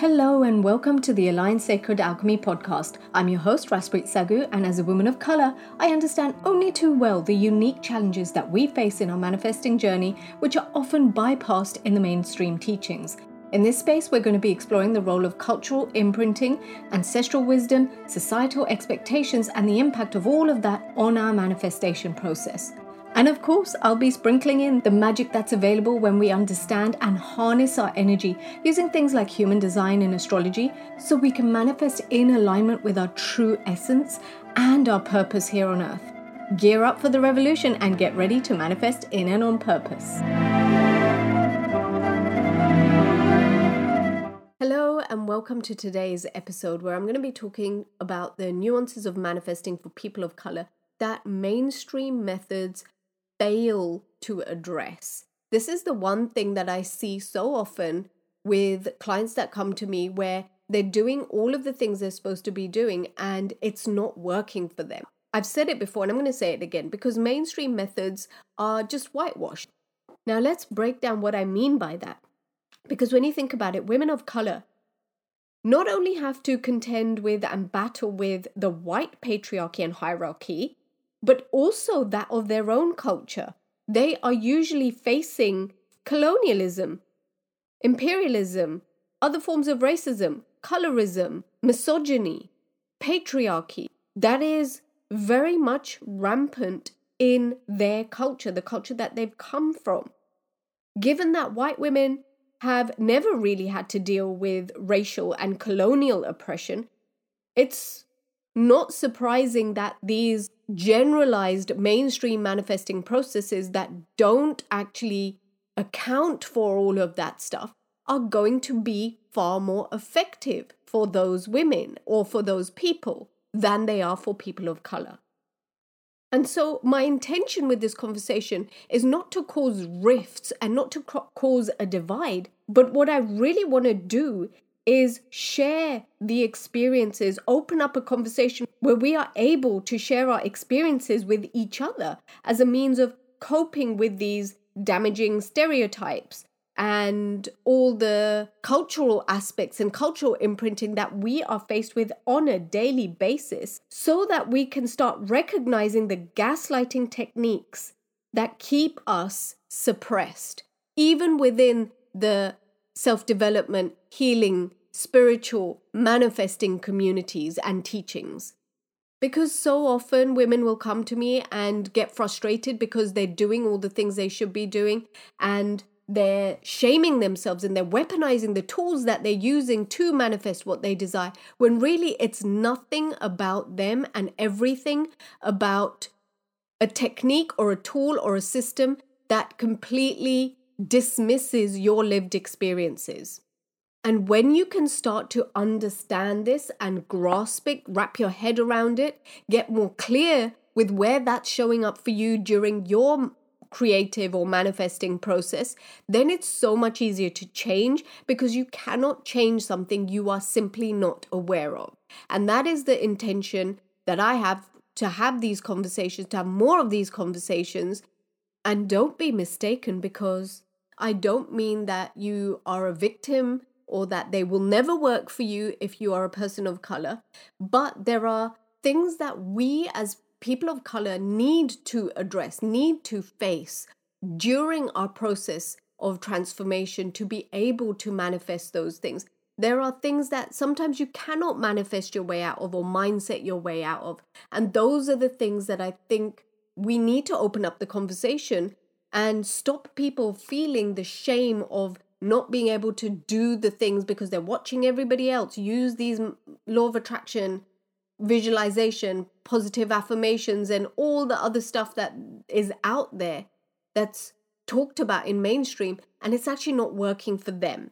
Hello and welcome to the Alliance Sacred Alchemy podcast. I'm your host, Raspreet Sagu, and as a woman of color, I understand only too well the unique challenges that we face in our manifesting journey, which are often bypassed in the mainstream teachings. In this space, we're going to be exploring the role of cultural imprinting, ancestral wisdom, societal expectations, and the impact of all of that on our manifestation process. And of course, I'll be sprinkling in the magic that's available when we understand and harness our energy using things like human design and astrology so we can manifest in alignment with our true essence and our purpose here on earth. Gear up for the revolution and get ready to manifest in and on purpose. Hello, and welcome to today's episode where I'm going to be talking about the nuances of manifesting for people of color that mainstream methods fail to address. This is the one thing that I see so often with clients that come to me where they're doing all of the things they're supposed to be doing and it's not working for them. I've said it before and I'm going to say it again because mainstream methods are just whitewashed. Now, let's break down what I mean by that. Because when you think about it, women of color not only have to contend with and battle with the white patriarchy and hierarchy, but also that of their own culture. They are usually facing colonialism, imperialism, other forms of racism, colorism, misogyny, patriarchy. That is very much rampant in their culture, the culture that they've come from. Given that white women have never really had to deal with racial and colonial oppression, it's not surprising that these generalized mainstream manifesting processes that don't actually account for all of that stuff are going to be far more effective for those women or for those people than they are for people of color. And so, my intention with this conversation is not to cause rifts and not to cause a divide, but what I really want to do is share the experiences, open up a conversation where we are able to share our experiences with each other as a means of coping with these damaging stereotypes and all the cultural aspects and cultural imprinting that we are faced with on a daily basis so that we can start recognizing the gaslighting techniques that keep us suppressed, even within the self development, healing, spiritual, manifesting communities and teachings. Because so often women will come to me and get frustrated because they're doing all the things they should be doing and they're shaming themselves and they're weaponizing the tools that they're using to manifest what they desire when really it's nothing about them and everything about a technique or a tool or a system that completely dismisses your lived experiences. And when you can start to understand this and grasp it, wrap your head around it, get more clear with where that's showing up for you during your creative or manifesting process, then it's so much easier to change because you cannot change something you are simply not aware of. And that is the intention that I have to have these conversations, to have more of these conversations. And don't be mistaken because I don't mean that you are a victim or that they will never work for you if you are a person of color, but there are things that we as people of color need to address, need to face during our process of transformation to be able to manifest those things. There are things that sometimes you cannot manifest your way out of or mindset your way out of. And those are the things that I think we need to open up the conversation and stop people feeling the shame of not being able to do the things because they're watching everybody else use these law of attraction visualization positive affirmations and all the other stuff that is out there that's talked about in mainstream and it's actually not working for them.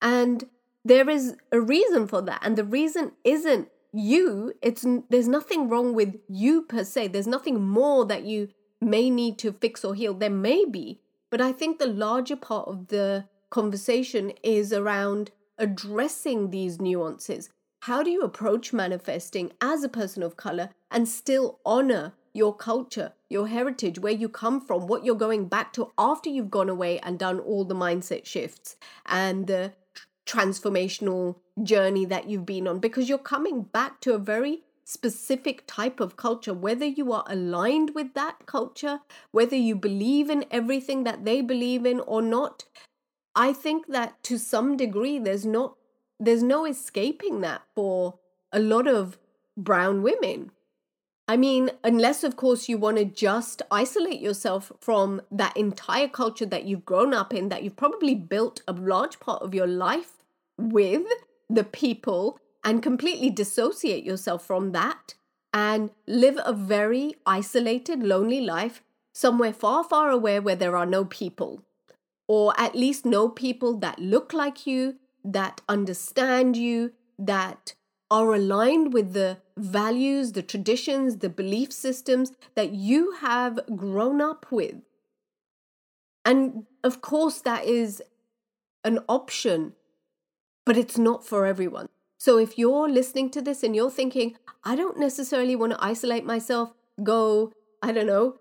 And there is a reason for that and the reason isn't you it's there's nothing wrong with you per se. There's nothing more that you may need to fix or heal. There may be, but I think the larger part of the conversation is around addressing these nuances. How do you approach manifesting as a person of color and still honor your culture, your heritage, where you come from, what you're going back to after you've gone away and done all the mindset shifts and the transformational journey that you've been on because you're coming back to a very specific type of culture, whether you are aligned with that culture, whether you believe in everything that they believe in or not. I think that to some degree there's not there's no escaping that for a lot of brown women. I mean, unless, of course, you want to just isolate yourself from that entire culture that you've grown up in, that you've probably built a large part of your life with the people, and completely dissociate yourself from that and live a very isolated, lonely life somewhere far, far away where there are no people, or at least no people that look like you, that understand you, that are aligned with the values, the traditions, the belief systems that you have grown up with. And of course, that is an option, but it's not for everyone. So if you're listening to this and you're thinking, I don't necessarily want to isolate myself, go, I don't know,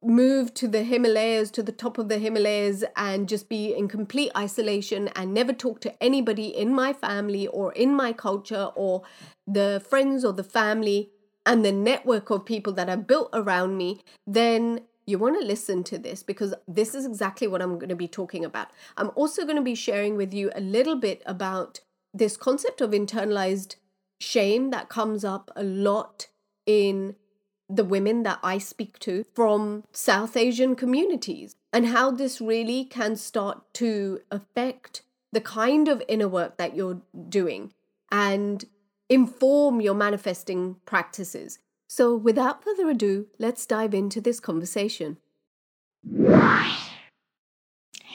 move to the Himalayas, to the top of the Himalayas, and just be in complete isolation and never talk to anybody in my family or in my culture or the friends or the family and the network of people that are built around me, then you want to listen to this because this is exactly what I'm going to be talking about. I'm also going to be sharing with you a little bit about this concept of internalized shame that comes up a lot in the women that I speak to from South Asian communities and how this really can start to affect the kind of inner work that you're doing and inform your manifesting practices. So, without further ado, let's dive into this conversation.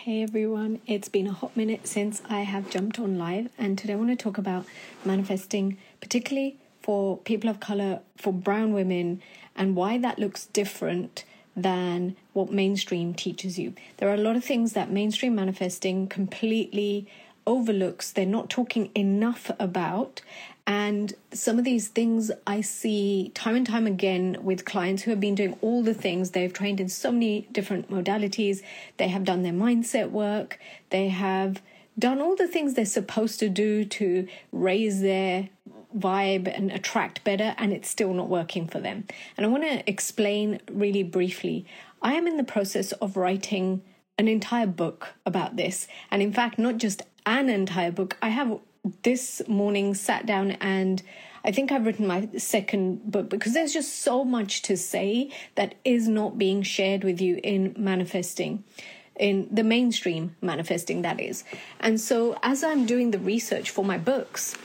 Hey everyone, it's been a hot minute since I have jumped on live, and today I want to talk about manifesting, particularly for people of color, for brown women, and why that looks different than what mainstream teaches you. There are a lot of things that mainstream manifesting completely overlooks, they're not talking enough about. And some of these things I see time and time again with clients who have been doing all the things. They've trained in so many different modalities. They have done their mindset work. They have done all the things they're supposed to do to raise their vibe and attract better, and it's still not working for them. And I want to explain really briefly. I am in the process of writing an entire book about this. And in fact, not just an entire book, I have this morning sat down and I think I've written my second book because there's just so much to say that is not being shared with you in manifesting in the mainstream manifesting that is. And so as I'm doing the research for my books,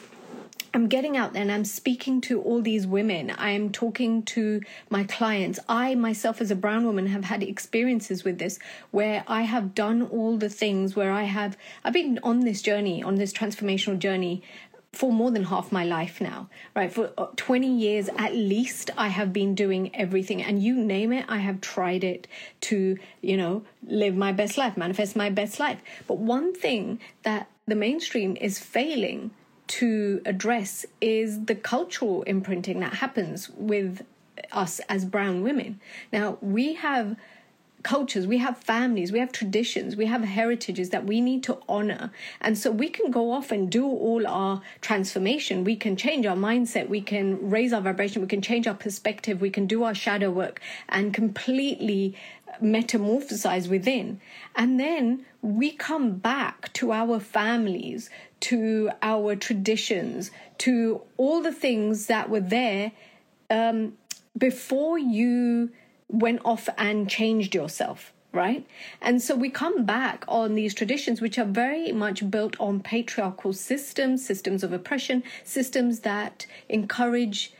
I'm getting out there and I'm speaking to all these women. I'm talking to my clients. I myself, as a brown woman, have had experiences with this where I have done all the things where I have, I've been on this journey, on this transformational journey for more than half my life now, right? For uh, 20 years at least, I have been doing everything, and you name it, I have tried it to, you know, live my best life, manifest my best life. But one thing that the mainstream is failing to address is the cultural imprinting that happens with us as brown women. Now, we have cultures, we have families, we have traditions, we have heritages that we need to honor. And so we can go off and do all our transformation. We can change our mindset, we can raise our vibration, we can change our perspective, we can do our shadow work and completely metamorphosize within. And then we come back to our families, to our traditions, to all the things that were there um, before you went off and changed yourself right? And so we come back on these traditions, which are very much built on patriarchal systems, systems of oppression, systems that encourage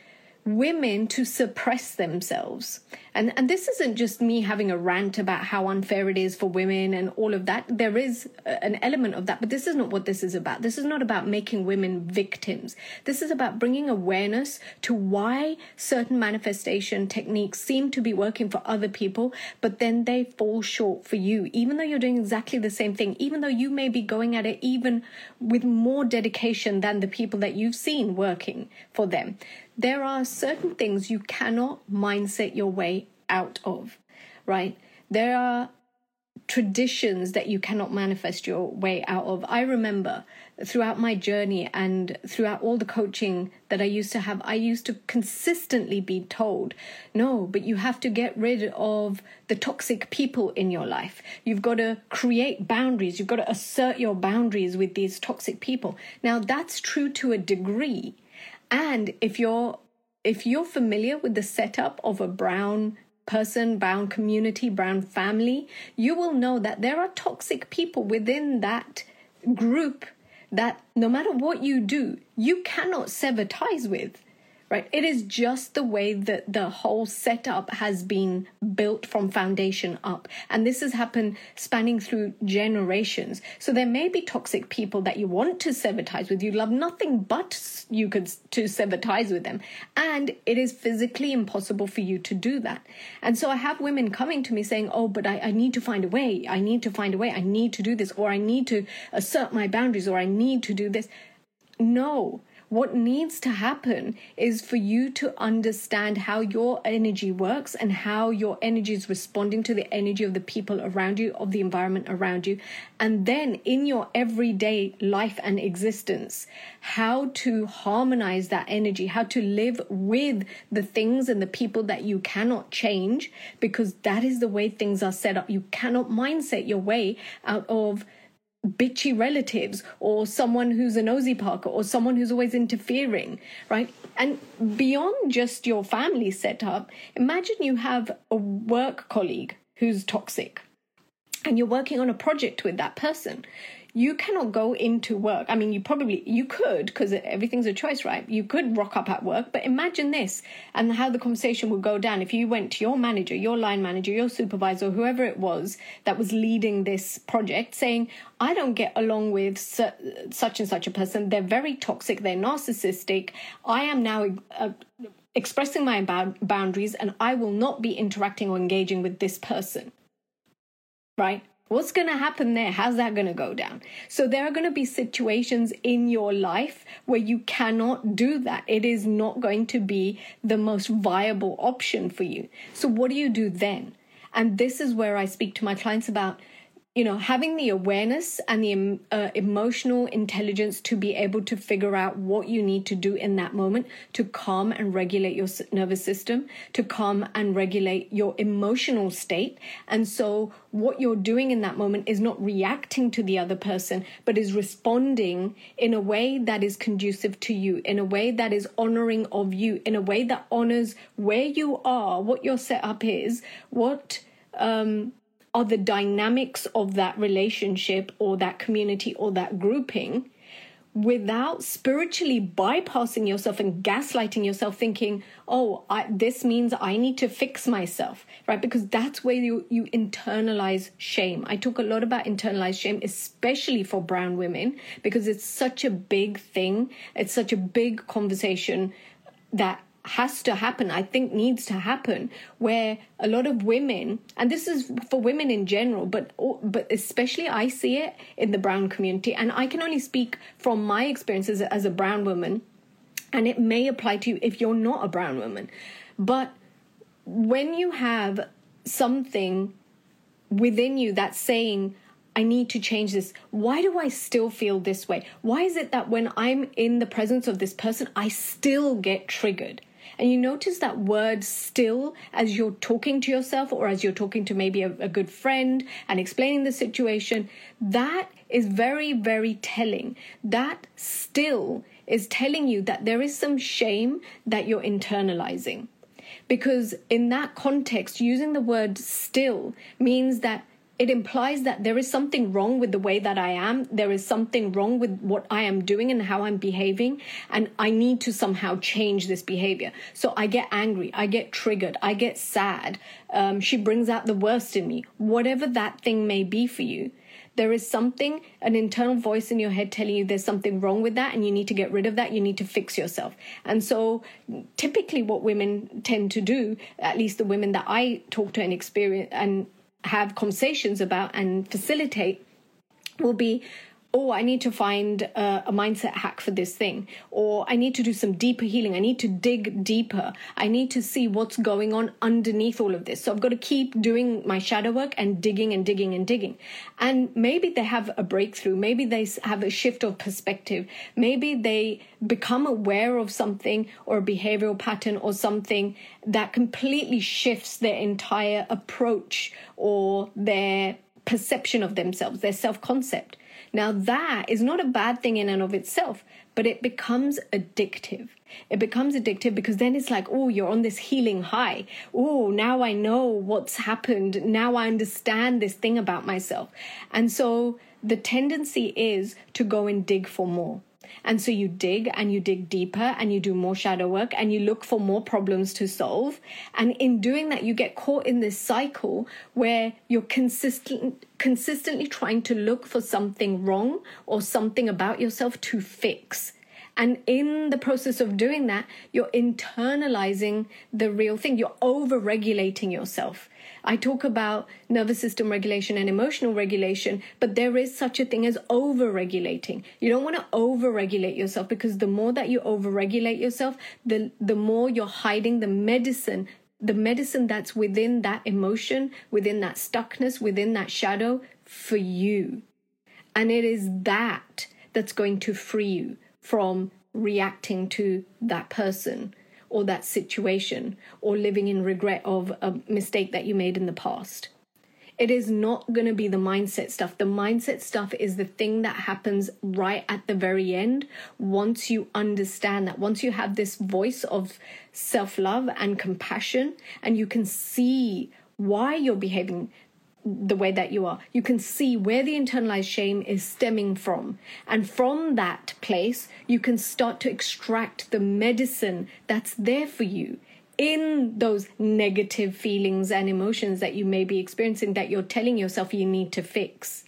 women to suppress themselves. And and this isn't just me having a rant about how unfair it is for women and all of that. There is an element of that, but this is not what this is about. This is not about making women victims. This is about bringing awareness to why certain manifestation techniques seem to be working for other people, but then they fall short for you, even though you're doing exactly the same thing, even though you may be going at it even with more dedication than the people that you've seen working for them there are certain things you cannot mindset your way out of, right? There are traditions that you cannot manifest your way out of. I remember throughout my journey and throughout all the coaching that I used to have, I used to consistently be told, no, but you have to get rid of the toxic people in your life. You've got to create boundaries. You've got to assert your boundaries with these toxic people. Now, that's true to a degree. And if you're if you're familiar with the setup of a brown person, brown community, brown family, you will know that there are toxic people within that group that no matter what you do, you cannot sever ties with right? It is just the way that the whole setup has been built from foundation up. And this has happened spanning through generations. So there may be toxic people that you want to sever ties with. You love nothing but you could to sever ties with them. And it is physically impossible for you to do that. And so I have women coming to me saying, Oh, but I, I need to find a way. I need to find a way. I need to do this, or I need to assert my boundaries, or I need to do this. No what needs to happen is for you to understand how your energy works and how your energy is responding to the energy of the people around you, of the environment around you. And then in your everyday life and existence, how to harmonize that energy, how to live with the things and the people that you cannot change because that is the way things are set up. You cannot mindset your way out of bitchy relatives or someone who's a nosy parker or someone who's always interfering, right? And beyond just your family setup, imagine you have a work colleague who's toxic and you're working on a project with that person you cannot go into work. I mean, you probably you could because everything's a choice, right? You could rock up at work, but imagine this and how the conversation would go down if you went to your manager, your line manager, your supervisor, whoever it was that was leading this project, saying, "I don't get along with su- such and such a person. They're very toxic. They're narcissistic. I am now." Uh, expressing my boundaries and I will not be interacting or engaging with this person. Right? What's going to happen there? How's that going to go down? So there are going to be situations in your life where you cannot do that. It is not going to be the most viable option for you. So what do you do then? And this is where I speak to my clients about you know, having the awareness and the uh, emotional intelligence to be able to figure out what you need to do in that moment to calm and regulate your nervous system, to calm and regulate your emotional state. And so, what you're doing in that moment is not reacting to the other person, but is responding in a way that is conducive to you, in a way that is honoring of you, in a way that honors where you are, what your setup is, what um, are the dynamics of that relationship or that community or that grouping without spiritually bypassing yourself and gaslighting yourself thinking oh I, this means i need to fix myself right? Because that's where you you internalize shame. I talk a lot about internalized shame especially for brown women because it's such a big thing. It's such a big conversation that has to happen, I think needs to happen, where a lot of women, and this is for women in general, but but especially I see it in the brown community, and I can only speak from my experiences as a brown woman, and it may apply to you if you're not a brown woman, but when you have something within you that's saying I need to change this. Why do I still feel this way? Why is it that when I'm in the presence of this person, I still get triggered? And you notice that word still as you're talking to yourself or as you're talking to maybe a, a good friend and explaining the situation, that is very, very telling. That still is telling you that there is some shame that you're internalizing. Because in that context, using the word still means that it implies that there is something wrong with the way that I am. There is something wrong with what I am doing and how I'm behaving. And I need to somehow change this behavior. So I get angry. I get triggered. I get sad. Um, she brings out the worst in me. Whatever that thing may be for you, there is something, an internal voice in your head telling you there's something wrong with that and you need to get rid of that. You need to fix yourself. And so typically what women tend to do, at least the women that I talk to and experience and have conversations about and facilitate will be oh, I need to find a, a, mindset hack for this thing, or I need to do some deeper healing. I need to dig deeper. I need to see what's going on underneath all of this. So I've got to keep doing my shadow work and digging and digging and digging. And maybe they have a breakthrough. Maybe they have a shift of perspective. Maybe they become aware of something or a behavioral pattern or something that completely shifts their entire approach or their perception of themselves, their self concept. Now, that is not a bad thing in and of itself, but it becomes addictive. It becomes addictive because then it's like, oh, you're on this healing high. Oh, now I know what's happened. Now I understand this thing about myself. And so the tendency is to go and dig for more. And so you dig and you dig deeper and you do more shadow work and you look for more problems to solve. And in doing that, you get caught in this cycle where you're consistent, consistently trying to look for something wrong or something about yourself to fix. And in the process of doing that, you're internalizing the real thing. You're over regulating yourself. I talk about nervous system regulation and emotional regulation, but there is such a thing as over regulating. You don't want to over regulate yourself because the more that you over regulate yourself, the, the more you're hiding the medicine the medicine that's within that emotion, within that stuckness, within that shadow for you. And it is that that's going to free you from reacting to that person or that situation or living in regret of a mistake that you made in the past. It is not going to be the mindset stuff. The mindset stuff is the thing that happens right at the very end once you understand that, once you have this voice of self love and compassion, and you can see why you're behaving the way that you are. You can see where the internalized shame is stemming from. And from that place, you can start to extract the medicine that's there for you in those negative feelings and emotions that you may be experiencing that you're telling yourself you need to fix.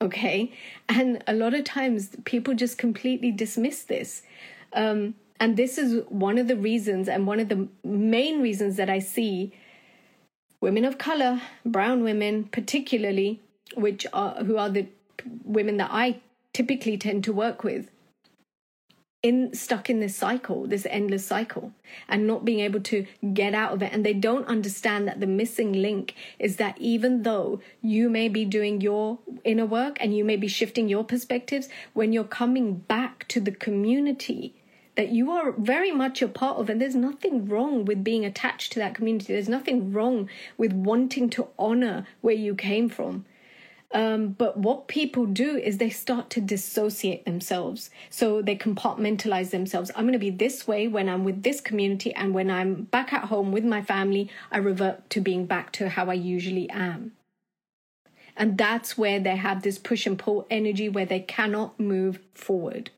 Okay. And a lot of times people just completely dismiss this. Um, and this is one of the reasons and one of the main reasons that I see women of color, brown women particularly, which are who are the women that I typically tend to work with, in stuck in this cycle, this endless cycle, and not being able to get out of it. And they don't understand that the missing link is that even though you may be doing your inner work and you may be shifting your perspectives, when you're coming back to the community, that you are very much a part of. And there's nothing wrong with being attached to that community. There's nothing wrong with wanting to honor where you came from. Um, but what people do is they start to dissociate themselves. So they compartmentalize themselves. I'm going to be this way when I'm with this community, and when I'm back at home with my family, I revert to being back to how I usually am. And that's where they have this push and pull energy where they cannot move forward.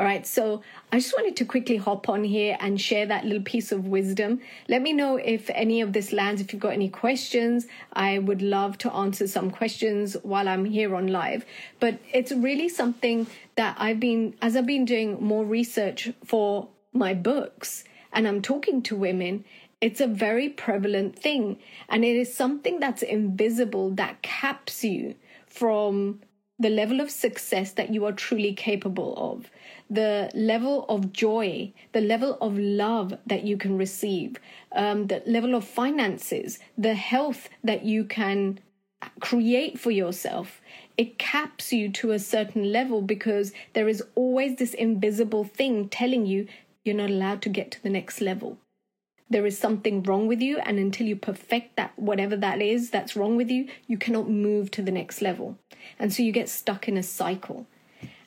All right, so I just wanted to quickly hop on here and share that little piece of wisdom. Let me know if any of this lands, if you've got any questions. I would love to answer some questions while I'm here on live. But it's really something that I've been, as I've been doing more research for my books and I'm talking to women, it's a very prevalent thing. And it is something that's invisible that caps you from the level of success that you are truly capable of the level of joy, the level of love that you can receive, um, the level of finances, the health that you can create for yourself. It caps you to a certain level because there is always this invisible thing telling you you're not allowed to get to the next level. There is something wrong with you, and until you perfect that, whatever that is that's wrong with you, you cannot move to the next level. And so you get stuck in a cycle.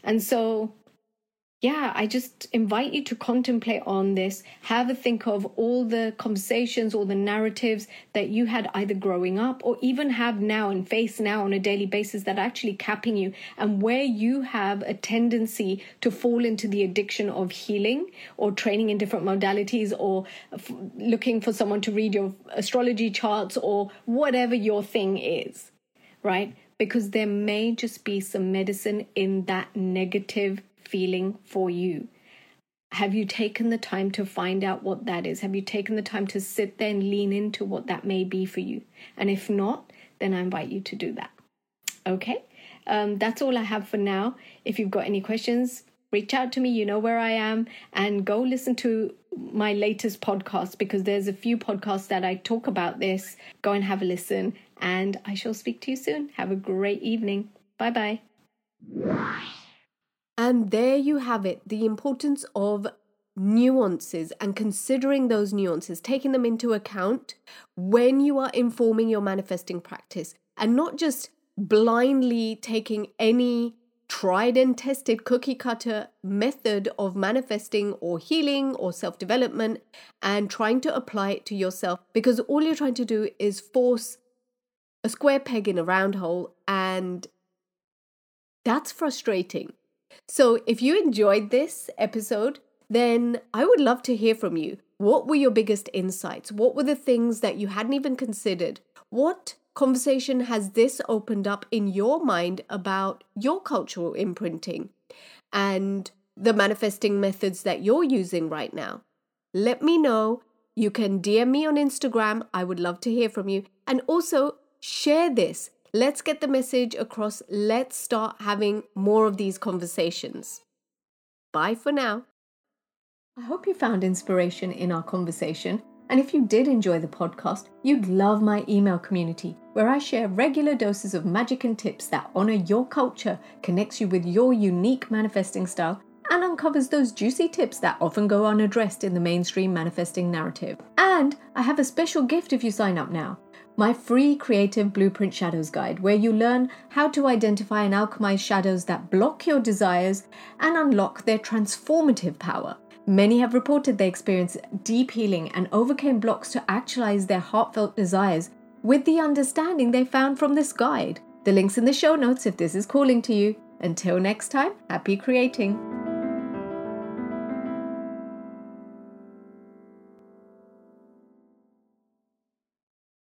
And so yeah, I just invite you to contemplate on this. Have a think of all the conversations, all the narratives that you had either growing up or even have now and face now on a daily basis that are actually capping you, and where you have a tendency to fall into the addiction of healing or training in different modalities or f- looking for someone to read your astrology charts or whatever your thing is, right? Because there may just be some medicine in that negative feeling for you? Have you taken the time to find out what that is? Have you taken the time to sit there and lean into what that may be for you? And if not, then I invite you to do that. Okay? um, that's all I have for now. If you've got any questions, reach out to me. You know where I am, and go listen to my latest podcast because there's a few podcasts that I talk about this. Go and have a listen, and I shall speak to you soon. Have a great evening. Bye bye. And there you have it the importance of nuances and considering those nuances, taking them into account when you are informing your manifesting practice and not just blindly taking any tried and tested cookie cutter method of manifesting or healing or self development and trying to apply it to yourself because all you're trying to do is force a square peg in a round hole and that's frustrating. So, if you enjoyed this episode, then I would love to hear from you. What were your biggest insights? What were the things that you hadn't even considered? What conversation has this opened up in your mind about your cultural imprinting and the manifesting methods that you're using right now? Let me know. You can DM me on Instagram. I would love to hear from you. And also share this. Let's get the message across. Let's start having more of these conversations. Bye for now. I hope you found inspiration in our conversation. And if you did enjoy the podcast, you'd love my email community where I share regular doses of magic and tips that honor your culture, connects you with your unique manifesting style, and uncovers those juicy tips that often go unaddressed in the mainstream manifesting narrative. And I have a special gift if you sign up now my free creative blueprint shadows guide, where you learn how to identify and alchemize shadows that block your desires and unlock their transformative power. Many have reported they experienced deep healing and overcame blocks to actualize their heartfelt desires with the understanding they found from this guide. The link's in the show notes if this is calling to you. Until next time, happy creating.